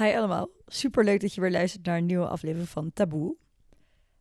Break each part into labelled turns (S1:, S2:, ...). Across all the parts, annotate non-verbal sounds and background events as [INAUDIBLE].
S1: Hi allemaal, super leuk dat je weer luistert naar een nieuwe aflevering van Taboe.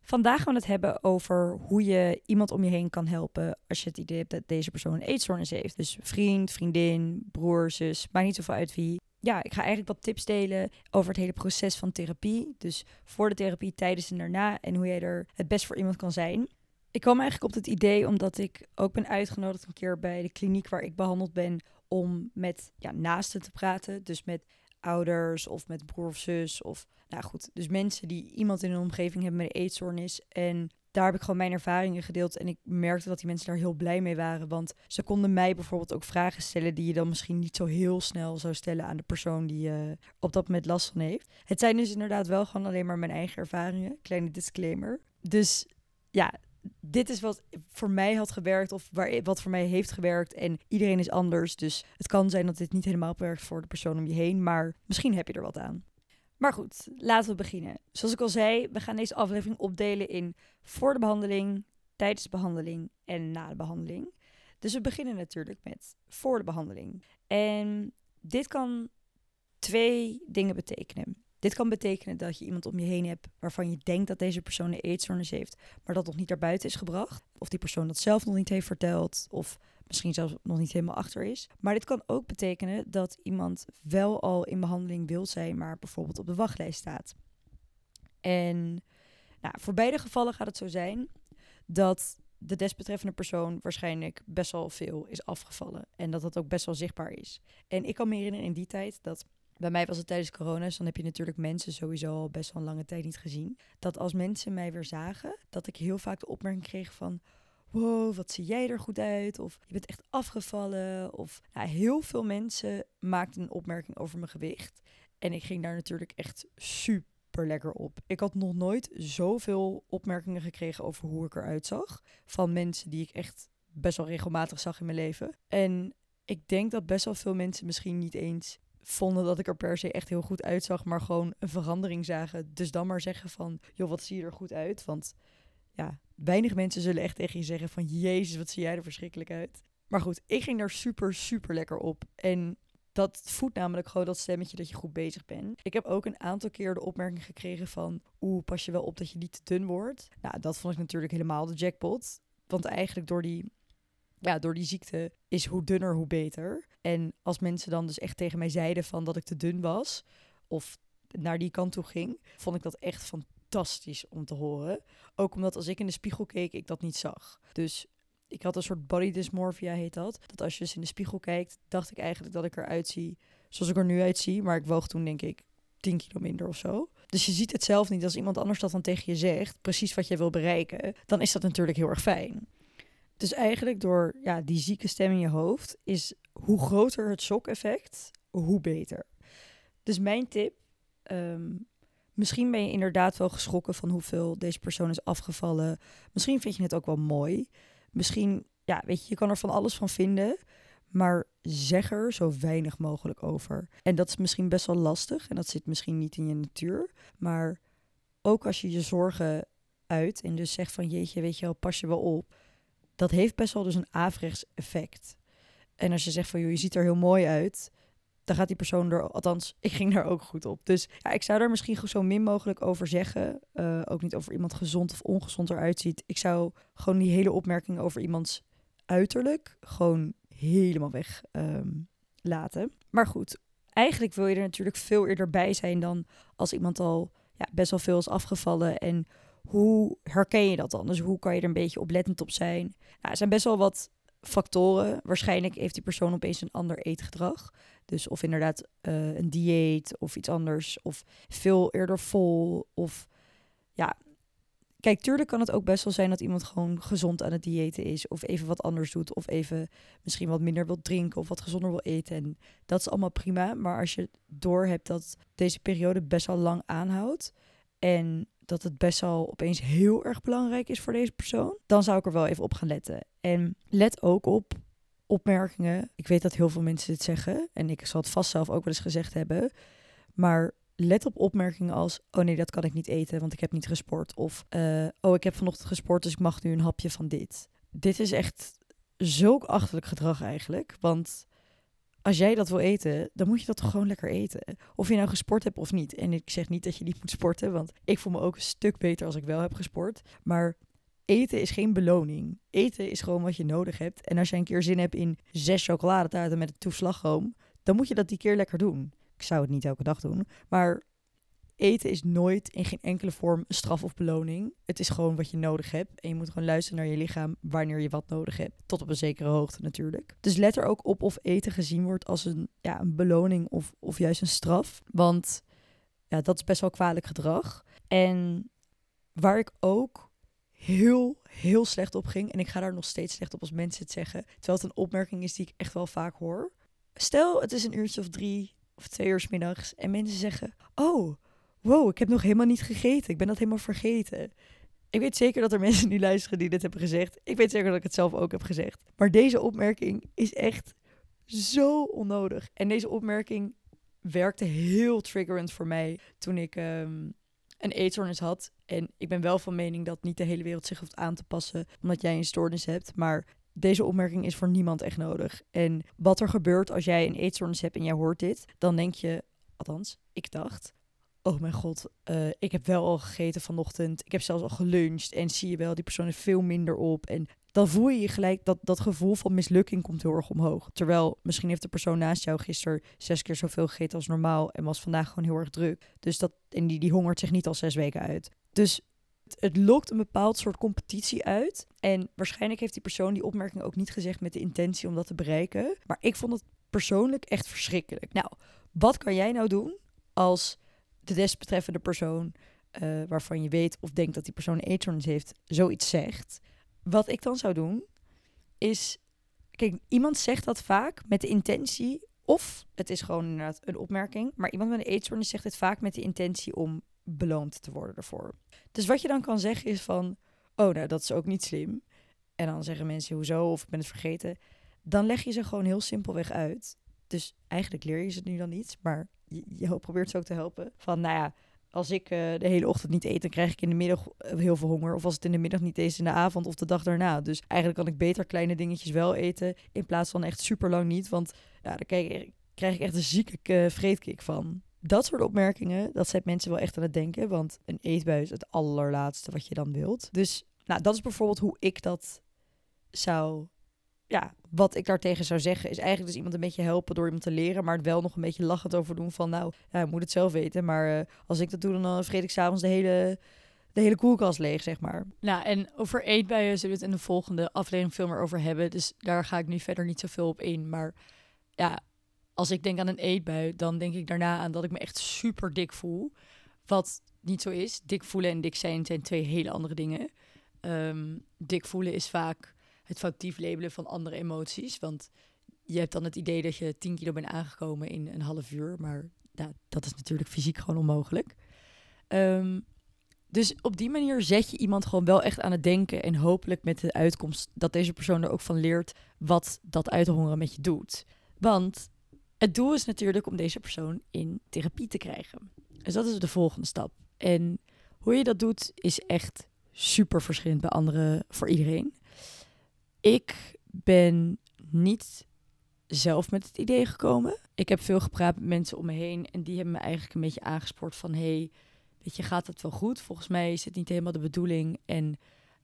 S1: Vandaag gaan we het hebben over hoe je iemand om je heen kan helpen als je het idee hebt dat deze persoon een eetstoornis heeft. Dus vriend, vriendin, broer, zus, maakt niet zoveel uit wie. Ja, ik ga eigenlijk wat tips delen over het hele proces van therapie. Dus voor de therapie, tijdens en daarna en hoe jij er het best voor iemand kan zijn. Ik kwam eigenlijk op het idee omdat ik ook ben uitgenodigd een keer bij de kliniek waar ik behandeld ben om met ja, naasten te praten. Dus met ouders of met broer of zus. Of nou goed, dus mensen die iemand in hun omgeving hebben met een eetstoornis. En daar heb ik gewoon mijn ervaringen gedeeld. En ik merkte dat die mensen daar heel blij mee waren. Want ze konden mij bijvoorbeeld ook vragen stellen die je dan misschien niet zo heel snel zou stellen aan de persoon die uh, op dat moment last van heeft. Het zijn dus inderdaad wel gewoon alleen maar mijn eigen ervaringen. Kleine disclaimer. Dus ja, dit is wat voor mij had gewerkt of waar, wat voor mij heeft gewerkt. En iedereen is anders. Dus het kan zijn dat dit niet helemaal werkt voor de persoon om je heen. Maar misschien heb je er wat aan. Maar goed, laten we beginnen. Zoals ik al zei, we gaan deze aflevering opdelen in voor de behandeling, tijdens de behandeling en na de behandeling. Dus we beginnen natuurlijk met voor de behandeling. En dit kan twee dingen betekenen. Dit kan betekenen dat je iemand om je heen hebt waarvan je denkt dat deze persoon een eetstoornis heeft, maar dat nog niet naar buiten is gebracht. Of die persoon dat zelf nog niet heeft verteld, of misschien zelfs nog niet helemaal achter is. Maar dit kan ook betekenen dat iemand wel al in behandeling wil zijn, maar bijvoorbeeld op de wachtlijst staat. En nou, voor beide gevallen gaat het zo zijn dat de desbetreffende persoon waarschijnlijk best wel veel is afgevallen. En dat dat ook best wel zichtbaar is. En ik kan me herinneren in die tijd dat bij mij was het tijdens corona, dus dan heb je natuurlijk mensen sowieso al best wel een lange tijd niet gezien. Dat als mensen mij weer zagen, dat ik heel vaak de opmerking kreeg van... Wow, wat zie jij er goed uit? Of je bent echt afgevallen. Of ja, heel veel mensen maakten een opmerking over mijn gewicht. En ik ging daar natuurlijk echt super lekker op. Ik had nog nooit zoveel opmerkingen gekregen over hoe ik eruit zag. Van mensen die ik echt best wel regelmatig zag in mijn leven. En ik denk dat best wel veel mensen misschien niet eens vonden dat ik er per se echt heel goed uitzag, maar gewoon een verandering zagen. Dus dan maar zeggen van, joh, wat zie je er goed uit? Want ja, weinig mensen zullen echt tegen je zeggen van, jezus, wat zie jij er verschrikkelijk uit. Maar goed, ik ging daar super, super lekker op. En dat voedt namelijk gewoon dat stemmetje dat je goed bezig bent. Ik heb ook een aantal keer de opmerking gekregen van... oeh, pas je wel op dat je niet te dun wordt. Nou, dat vond ik natuurlijk helemaal de jackpot. Want eigenlijk door die ja, door die ziekte is hoe dunner, hoe beter. En als mensen dan dus echt tegen mij zeiden van dat ik te dun was, of naar die kant toe ging, vond ik dat echt fantastisch om te horen. Ook omdat als ik in de spiegel keek, ik dat niet zag. Dus ik had een soort body dysmorphia, heet dat. Dat als je dus in de spiegel kijkt, dacht ik eigenlijk dat ik eruit zie zoals ik er nu uitzie. Maar ik woog toen, denk ik, 10 kilo minder of zo. Dus je ziet het zelf niet als iemand anders dat dan tegen je zegt, precies wat jij wil bereiken. Dan is dat natuurlijk heel erg fijn. Dus eigenlijk door ja, die zieke stem in je hoofd is hoe groter het shock-effect, hoe beter. Dus mijn tip, ehm, misschien ben je inderdaad wel geschrokken van hoeveel deze persoon is afgevallen. Misschien vind je het ook wel mooi. Misschien, ja, weet je, je kan er van alles van vinden. Maar zeg er zo weinig mogelijk over. En dat is misschien best wel lastig en dat zit misschien niet in je natuur. Maar ook als je je zorgen uit en dus zegt van jeetje, weet je wel, pas je wel op dat heeft best wel dus een averechts effect. En als je zegt van, joh, je ziet er heel mooi uit, dan gaat die persoon er, althans, ik ging daar ook goed op. Dus ja, ik zou daar misschien zo min mogelijk over zeggen. Uh, ook niet over iemand gezond of ongezond eruit ziet. Ik zou gewoon die hele opmerking over iemands uiterlijk gewoon helemaal weg um, laten. Maar goed, eigenlijk wil je er natuurlijk veel eerder bij zijn dan als iemand al ja, best wel veel is afgevallen en hoe herken je dat dan? Dus hoe kan je er een beetje oplettend op zijn? Nou, er zijn best wel wat factoren. Waarschijnlijk heeft die persoon opeens een ander eetgedrag. Dus of inderdaad uh, een dieet of iets anders. Of veel eerder vol. Of ja, kijk, tuurlijk kan het ook best wel zijn dat iemand gewoon gezond aan het diëten is. Of even wat anders doet. Of even misschien wat minder wil drinken. Of wat gezonder wil eten. En dat is allemaal prima. Maar als je doorhebt dat deze periode best wel lang aanhoudt. En dat het best wel opeens heel erg belangrijk is voor deze persoon, dan zou ik er wel even op gaan letten. En let ook op opmerkingen. Ik weet dat heel veel mensen dit zeggen en ik zal het vast zelf ook wel eens gezegd hebben. Maar let op opmerkingen als: Oh nee, dat kan ik niet eten, want ik heb niet gesport. Of uh, Oh, ik heb vanochtend gesport, dus ik mag nu een hapje van dit. Dit is echt zulk achterlijk gedrag eigenlijk. Want als jij dat wil eten, dan moet je dat toch gewoon lekker eten. Of je nou gesport hebt of niet. En ik zeg niet dat je niet moet sporten, want ik voel me ook een stuk beter als ik wel heb gesport. Maar eten is geen beloning. Eten is gewoon wat je nodig hebt. En als je een keer zin hebt in zes chocoladetaarten met een toeslagroom, dan moet je dat die keer lekker doen. Ik zou het niet elke dag doen, maar eten is nooit in geen enkele vorm een straf of beloning. Het is gewoon wat je nodig hebt. En je moet gewoon luisteren naar je lichaam wanneer je wat nodig hebt. Tot op een zekere hoogte natuurlijk. Dus let er ook op of eten gezien wordt als een, ja, een beloning of, of juist een straf. Want ja, dat is best wel kwalijk gedrag. En waar ik ook heel, heel slecht op ging. En ik ga daar nog steeds slecht op als mensen het zeggen. Terwijl het een opmerking is die ik echt wel vaak hoor. Stel, het is een uurtje of drie of twee uur middags. En mensen zeggen: Oh, wow, ik heb nog helemaal niet gegeten. Ik ben dat helemaal vergeten. Ik weet zeker dat er [LAUGHS] mensen nu luisteren die dit hebben gezegd. Ik weet zeker dat ik het zelf ook heb gezegd. Maar deze opmerking is echt zo onnodig. En deze opmerking werkte heel triggerend voor mij toen ik ehm, een eetstoornis had. En ik ben wel van mening dat niet de hele wereld zich hoeft aan te passen omdat jij een stoornis hebt. Maar deze opmerking is voor niemand echt nodig. En wat er gebeurt als jij een eetstoornis hebt en jij hoort dit, dan denk je, althans, ik dacht, oh mijn god, uh, ik heb wel al gegeten vanochtend. Ik heb zelfs al geluncht. En zie je wel, die persoon heeft veel minder op. En dan voel je je gelijk dat dat gevoel van mislukking komt heel erg omhoog. Terwijl misschien heeft de persoon naast jou gisteren zes keer zoveel gegeten als normaal. En was vandaag gewoon heel erg druk. Dus dat, en die, die hongert zich niet al zes weken uit. Dus het lokt een bepaald soort competitie uit. En waarschijnlijk heeft die persoon die opmerking ook niet gezegd met de intentie om dat te bereiken. Maar ik vond het persoonlijk echt verschrikkelijk. Nou, wat kan jij nou doen als de desbetreffende persoon, uh, waarvan je weet of denkt dat die persoon eetstoornis heeft, zoiets zegt. Wat ik dan zou doen, is... Kijk, iemand zegt dat vaak met de intentie... Of het is gewoon inderdaad een opmerking. Maar iemand met een eetstoornis zegt het vaak met de intentie om beloond te worden ervoor. Dus wat je dan kan zeggen is van... Oh, nou, dat is ook niet slim. En dan zeggen mensen, hoezo? Of ik ben het vergeten. Dan leg je ze gewoon heel simpelweg uit. Dus eigenlijk leer je ze nu dan niet. Maar je, probeert ze ook te helpen. Van, nou ja, als ik uh, de hele ochtend niet eet, dan krijg ik in de middag eh, heel veel honger. Of als het in de middag niet is, in de avond of de dag daarna. Dus eigenlijk kan ik beter kleine dingetjes wel eten. In plaats van echt super lang niet. Want ja, daar krijg ik, krijg ik echt een zieke uh, van. Dat soort opmerkingen, dat zet mensen wel echt aan het denken. Want een eetbui is het allerlaatste wat je dan wilt. Dus nou, dat is bijvoorbeeld hoe ik dat zou ja, wat ik daartegen zou zeggen is eigenlijk dus iemand een beetje helpen door iemand te leren, maar het wel nog een beetje lachend over doen van nou, ja, moet het zelf weten. Maar uh, als ik dat doe, dan vreet ik s'avonds de hele, de hele koelkast leeg, zeg maar.
S2: Nou, en over eetbuien zullen we het in de volgende aflevering veel meer over hebben. Dus daar ga ik nu verder niet zoveel op in. Maar ja, als ik denk aan een eetbui, dan denk ik daarna aan dat ik me echt super dik voel. Wat niet zo is. Dik voelen en dik zijn zijn twee hele andere dingen. Um, dik voelen is vaak het foutief labelen van andere emoties. Want je hebt dan het idee dat je 10 kilo bent aangekomen in een half uur. Maar dat is natuurlijk fysiek gewoon onmogelijk. Um, dus op die manier zet je iemand gewoon wel echt aan het denken. En hopelijk met de uitkomst dat deze persoon er ook van leert wat dat uithongeren met je doet. Want het doel is natuurlijk om deze persoon in therapie te krijgen. Dus dat is de volgende stap. En hoe je dat doet is echt super verschillend bij anderen voor iedereen. Ik ben niet zelf met het idee gekomen. Ik heb veel gepraat met mensen om me heen en die hebben me eigenlijk een beetje aangespoord van hey, weet je, gaat het wel goed? Volgens mij is het niet helemaal de bedoeling. En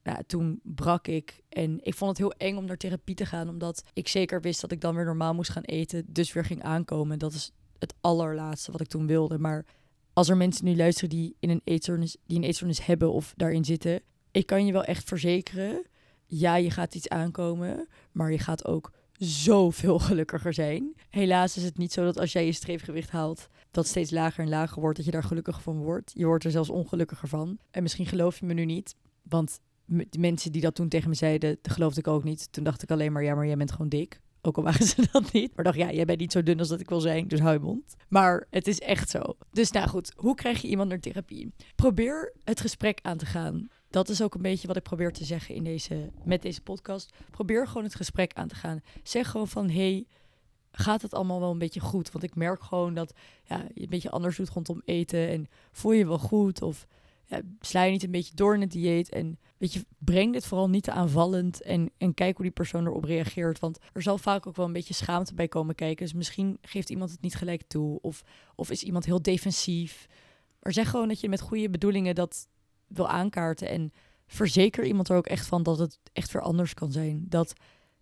S2: nou, toen brak ik en ik vond het heel eng om naar therapie te gaan, omdat ik zeker wist dat ik dan weer normaal moest gaan eten, dus weer ging aankomen. Dat is het allerlaatste wat ik toen wilde. Maar als er mensen nu luisteren die in een eetstoornis, die een eetstoornis hebben of daarin zitten, ik kan je wel echt verzekeren ja, je gaat iets aankomen, maar je gaat ook zoveel [LAUGHS] gelukkiger zijn. Helaas is het niet zo dat als jij je streefgewicht haalt, dat steeds lager en lager wordt, dat je daar gelukkiger van wordt. Je wordt er zelfs ongelukkiger van. En misschien geloof je me nu niet, want de mensen die dat toen tegen me zeiden, dat geloofde ik ook niet. Toen dacht ik alleen maar, ja, maar jij bent gewoon dik. Ook al waren ze [LAUGHS] dat niet. Maar dacht, ja, jij bent niet zo dun als dat ik wil zijn, dus hou je mond. Maar het is echt zo. Dus nou goed, hoe krijg je iemand naar therapie? Probeer het gesprek aan te gaan dat is ook een beetje wat ik probeer te zeggen in deze, met deze podcast. Probeer gewoon het gesprek aan te gaan. Zeg gewoon van, hey, gaat het allemaal wel een beetje goed? Want ik merk gewoon dat ja, je een beetje anders doet rondom eten. En voel je wel goed? Of ja, sla je niet een beetje door in het dieet. En weet je, breng dit vooral niet te aanvallend. En, en kijk hoe die persoon erop reageert. Want er zal vaak ook wel een beetje schaamte bij komen kijken. Dus misschien geeft iemand het niet gelijk toe. Of, of is iemand heel defensief. Maar zeg gewoon dat je met goede bedoelingen dat wil aankaarten. En verzeker iemand er ook echt van dat het echt weer anders kan zijn. Dat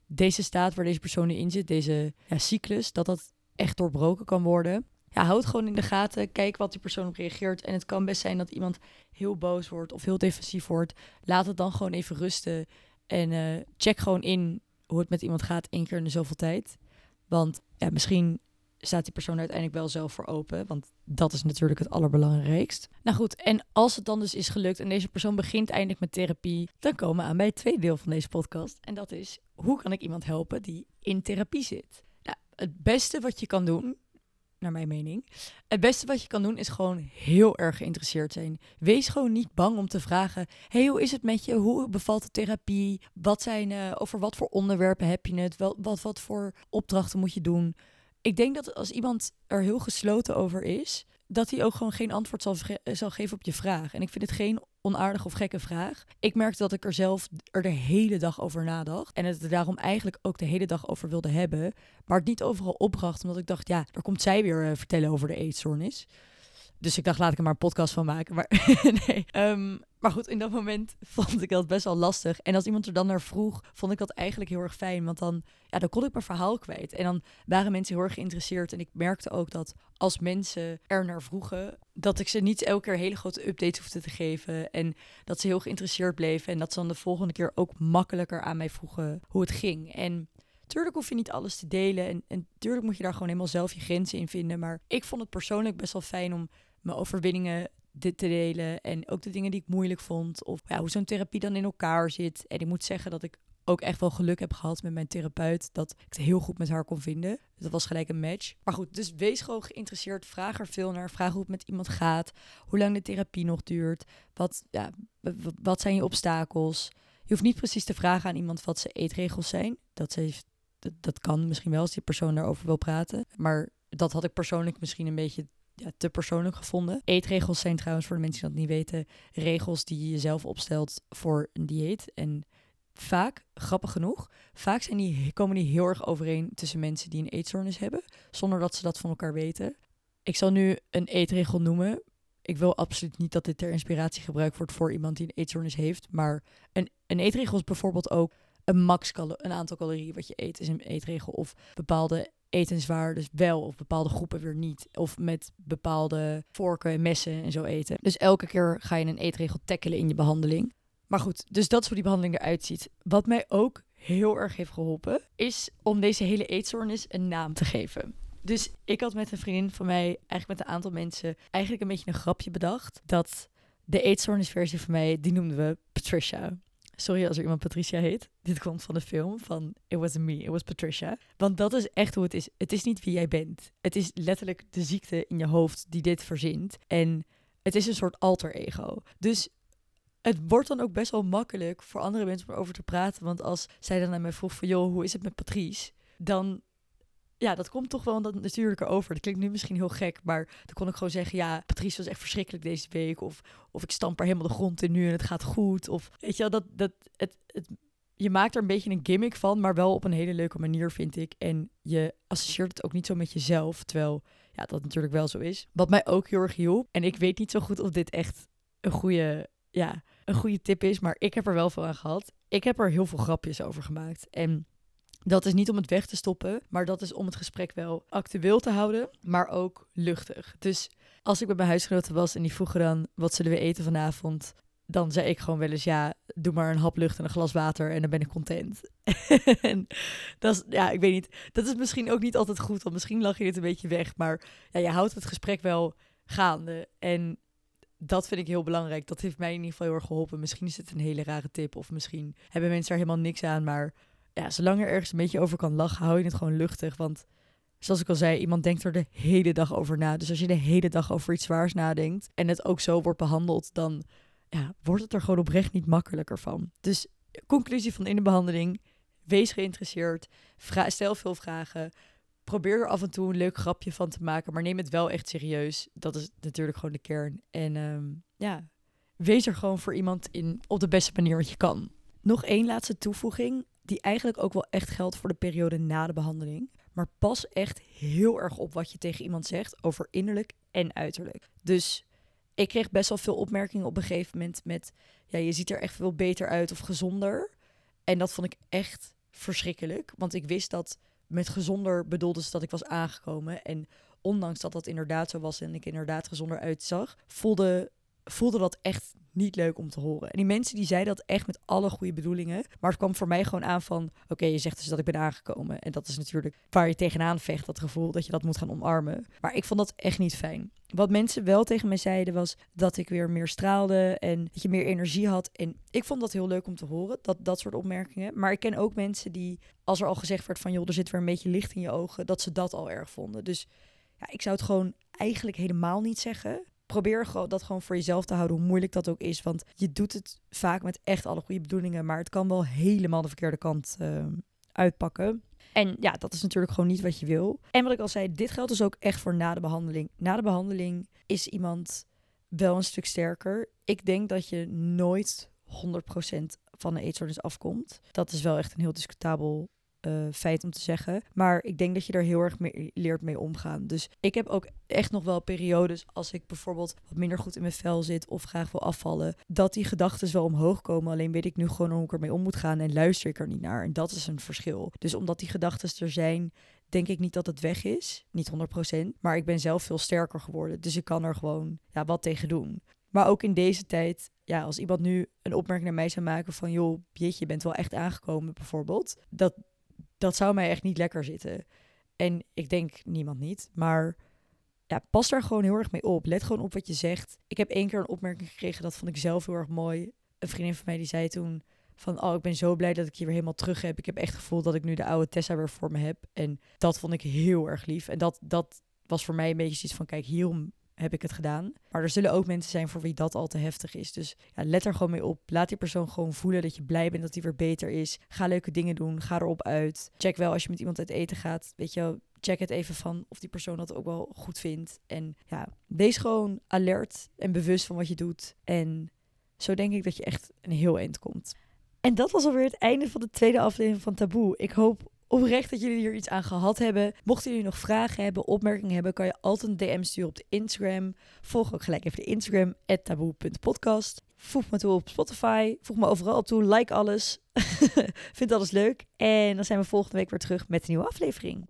S2: deze staat waar deze persoon in zit, deze ja, cyclus, dat dat echt doorbroken kan worden. Ja, houd gewoon in de gaten. Kijk wat die persoon op reageert. En het kan best zijn dat iemand heel boos wordt of heel defensief wordt. Laat het dan gewoon even rusten. En uh, check gewoon in hoe het met iemand gaat één keer in de zoveel tijd. Want ja, misschien staat die persoon uiteindelijk wel zelf voor open. Want dat is natuurlijk het allerbelangrijkst. Nou goed, en als het dan dus is gelukt en deze persoon begint eindelijk met therapie, dan komen we aan bij het tweede deel van deze podcast. En dat is, hoe kan ik iemand helpen die in therapie zit? Nou, het beste wat je kan doen, naar mijn mening, het beste wat je kan doen is gewoon heel erg geïnteresseerd zijn. Wees gewoon niet bang om te vragen, hey, hoe is het met je? Hoe bevalt de therapie? Wat zijn, uh, over wat voor onderwerpen heb je het? Wat, wat voor opdrachten moet je doen? Ik denk dat als iemand er heel gesloten over is, dat hij ook gewoon geen antwoord zal, zal geven op je vraag. En ik vind het geen onaardige of gekke vraag. Ik merkte dat ik er zelf er de hele dag over nadacht. En het er daarom eigenlijk ook de hele dag over wilde hebben. Maar het niet overal opbracht, omdat ik dacht, ja, daar komt zij weer uh, vertellen over de eetstoornis. Dus ik dacht, laat ik er maar een podcast van maken. Maar [LAUGHS] nee. Um, maar goed, in dat moment [LAUGHS] vond ik dat best wel lastig. En als iemand er dan naar vroeg, vond ik dat eigenlijk heel erg fijn. Want dan, ja, dan kon ik mijn verhaal kwijt. En dan waren mensen heel erg geïnteresseerd. En ik merkte ook dat als mensen er naar vroegen, dat ik ze niet elke keer hele grote updates hoefde te geven. En dat ze heel geïnteresseerd bleven. En dat ze dan de volgende keer ook makkelijker aan mij vroegen hoe het ging. En Tuurlijk hoef je niet alles te delen en, en tuurlijk moet je daar gewoon helemaal zelf je grenzen in vinden. Maar ik vond het persoonlijk best wel fijn om mijn overwinningen te delen. En ook de dingen die ik moeilijk vond. Of ja, hoe zo'n therapie dan in elkaar zit. En ik moet zeggen dat ik ook echt wel geluk heb gehad met mijn therapeut. Dat ik het heel goed met haar kon vinden. Dat was gelijk een match. Maar goed, dus wees gewoon geïnteresseerd. Vraag er veel naar. Vraag hoe het met iemand gaat. Hoe lang de therapie nog duurt. Wat, ja, wat zijn je obstakels? Je hoeft niet precies te vragen aan iemand wat zijn eetregels zijn. Dat, heeft, dat, dat kan misschien wel als die persoon daarover wil praten. Maar dat had ik persoonlijk misschien een beetje te persoonlijk gevonden. Eetregels zijn trouwens, voor de mensen die dat niet weten, regels die je zelf opstelt voor een dieet. En vaak, grappig genoeg, vaak zijn die, komen die heel erg overeen tussen mensen die een eetstoornis hebben, zonder dat ze dat van elkaar weten. Ik zal nu een eetregel noemen. Ik wil absoluut niet dat dit ter inspiratie gebruikt wordt voor iemand die een eetstoornis heeft. Maar een, een eetregel is bijvoorbeeld ook een max een aantal calorieën wat je eet is een eetregel. Of bepaalde etenswaar dus wel of bepaalde groepen weer niet. Of met bepaalde vorken en messen en zo eten. Dus elke keer ga je een eetregel tackelen in je behandeling. Maar goed, dus dat is hoe die behandeling eruit ziet. Wat mij ook heel erg heeft geholpen, is om deze hele eetstoornis een naam te geven. Dus ik had met een vriendin van mij, eigenlijk met een aantal mensen, eigenlijk een beetje een grapje bedacht. Dat de eetstoornisversie van mij, die noemden we Patricia. Sorry als er iemand Patricia heet. Dit komt van de film van It Was Me, It Was Patricia. Want dat is echt hoe het is. Het is niet wie jij bent. Het is letterlijk de ziekte in je hoofd die dit verzint. En het is een soort alter ego. Dus het wordt dan ook best wel makkelijk voor andere mensen om erover te praten. Want als zij dan naar mij vroeg van... joh, hoe is het met Patrice? Dan ja, dat komt toch wel dat natuurlijke over. Dat klinkt nu misschien heel gek, maar dan kon ik gewoon zeggen: ja, Patrice was echt verschrikkelijk deze week. Of, of ik stamp er helemaal de grond in nu en het gaat goed. Of weet je wel, dat, dat, het, het, je maakt er een beetje een gimmick van, maar wel op een hele leuke manier, vind ik. En je associeert het ook niet zo met jezelf, terwijl ja, dat natuurlijk wel zo is. Wat mij ook heel erg hielp, en ik weet niet zo goed of dit echt een goede, ja, een goede tip is, maar ik heb er wel veel aan gehad. Ik heb er heel veel grapjes over gemaakt. En dat is niet om het weg te stoppen, maar dat is om het gesprek wel actueel te houden, maar ook luchtig. Dus als ik bij mijn huisgenoten was en die vroegen dan, wat zullen we eten vanavond? Dan zei ik gewoon wel eens, ja, doe maar een hap lucht en een glas water en dan ben ik content. [LAUGHS] en dat is, ja, ik weet niet, dat is misschien ook niet altijd goed, want misschien lag je dit een beetje weg, maar ja, je houdt het gesprek wel gaande. En dat vind ik heel belangrijk. Dat heeft mij in ieder geval heel erg geholpen. Misschien is het een hele rare tip of misschien hebben mensen er helemaal niks aan, maar ja, zolang er ergens een beetje over kan lachen, hou je het gewoon luchtig. Want zoals ik al zei, iemand denkt er de hele dag over na. Dus als je de hele dag over iets zwaars nadenkt en het ook zo wordt behandeld, dan ja, wordt het er gewoon oprecht niet makkelijker van. Dus conclusie van in de behandeling, wees geïnteresseerd, stel veel vragen. Probeer er af en toe een leuk grapje van te maken, maar neem het wel echt serieus. Dat is natuurlijk gewoon de kern. En um, ja, wees er gewoon voor iemand in op de beste manier wat je kan.
S1: Nog één laatste toevoeging, die eigenlijk ook wel echt geldt voor de periode na de behandeling. Maar pas echt heel erg op wat je tegen iemand zegt over innerlijk en uiterlijk. Dus ik kreeg best wel veel opmerkingen op een gegeven moment met... ja, je ziet er echt veel beter uit of gezonder. En dat vond ik echt verschrikkelijk. Want ik wist dat met gezonder bedoelde ze dat ik was aangekomen. En ondanks dat dat inderdaad zo was en ik inderdaad gezonder uitzag... voelde, voelde dat echt niet leuk om te horen. En die mensen die zeiden dat echt met alle goede bedoelingen. Maar het kwam voor mij gewoon aan van... oké, je zegt dus dat ik ben aangekomen. En dat is natuurlijk waar je tegenaan vecht, dat gevoel dat je dat moet gaan omarmen. Maar ik vond dat echt niet fijn. Wat mensen wel tegen me zeiden was dat ik weer meer straalde en dat je meer energie had. En ik vond dat heel leuk om te horen, dat, dat soort opmerkingen. Maar ik ken ook mensen die, als er al gezegd werd van... joh, er zit weer een beetje licht in je ogen, dat ze dat al erg vonden. Dus ja, ik zou het gewoon eigenlijk helemaal niet zeggen probeer dat gewoon voor jezelf te houden, hoe moeilijk dat ook is. Want je doet het vaak met echt alle goede bedoelingen, maar het kan wel helemaal de verkeerde kant uh, uitpakken. En ja, dat is natuurlijk gewoon niet wat je wil. En wat ik al zei, dit geldt dus ook echt voor na de behandeling. Na de behandeling is iemand wel een stuk sterker. Ik denk dat je nooit 100% van een eetstoornis afkomt. Dat is wel echt een heel discutabel uh, feit om te zeggen. Maar ik denk dat je er heel erg mee leert mee omgaan. Dus ik heb ook echt nog wel periodes als ik bijvoorbeeld wat minder goed in mijn vel zit of graag wil afvallen, dat die gedachten wel omhoog komen. Alleen weet ik nu gewoon hoe ik ermee om moet gaan en luister ik er niet naar. En dat is een verschil. Dus omdat die gedachten er zijn, denk ik niet dat het weg is. Niet 100%. Maar ik ben zelf veel sterker geworden. Dus ik kan er gewoon ja, wat tegen doen. Maar ook in deze tijd, ja, als iemand nu een opmerking naar mij zou maken van, joh, jeetje, je bent wel echt aangekomen bijvoorbeeld. Dat, dat zou mij echt niet lekker zitten. En ik denk niemand niet. Maar ja, pas daar gewoon heel erg mee op. Let gewoon op wat je zegt. Ik heb één keer een opmerking gekregen, dat vond ik zelf heel erg mooi. Een vriendin van mij die zei toen van, oh, ik ben zo blij dat ik je weer helemaal terug heb. Ik heb echt het gevoel dat ik nu de oude Tessa weer voor me heb. En dat vond ik heel erg lief. En dat, dat was voor mij een beetje iets van, kijk, hierom heb ik het gedaan. Maar er zullen ook mensen zijn voor wie dat al te heftig is. Dus ja, let er gewoon mee op. Laat die persoon gewoon voelen dat je blij bent dat hij weer beter is. Ga leuke dingen doen. Ga erop uit. Check wel als je met iemand uit eten gaat. Weet je, check het even van of die persoon dat ook wel goed vindt. En ja, wees gewoon alert en bewust van wat je doet. En zo denk ik dat je echt een heel eind komt. En dat was alweer het einde van de tweede aflevering van Taboe. Ik hoop oprecht dat jullie hier iets aan gehad hebben. Mochten jullie nog vragen hebben, opmerkingen hebben, kan je altijd een DM sturen op de Instagram. Volg ook gelijk even de Instagram, taboe.podcast. Voeg me toe op Spotify. Voeg me overal toe. Like alles. [LAUGHS] Vind alles leuk. En dan zijn we volgende week weer terug met een nieuwe aflevering.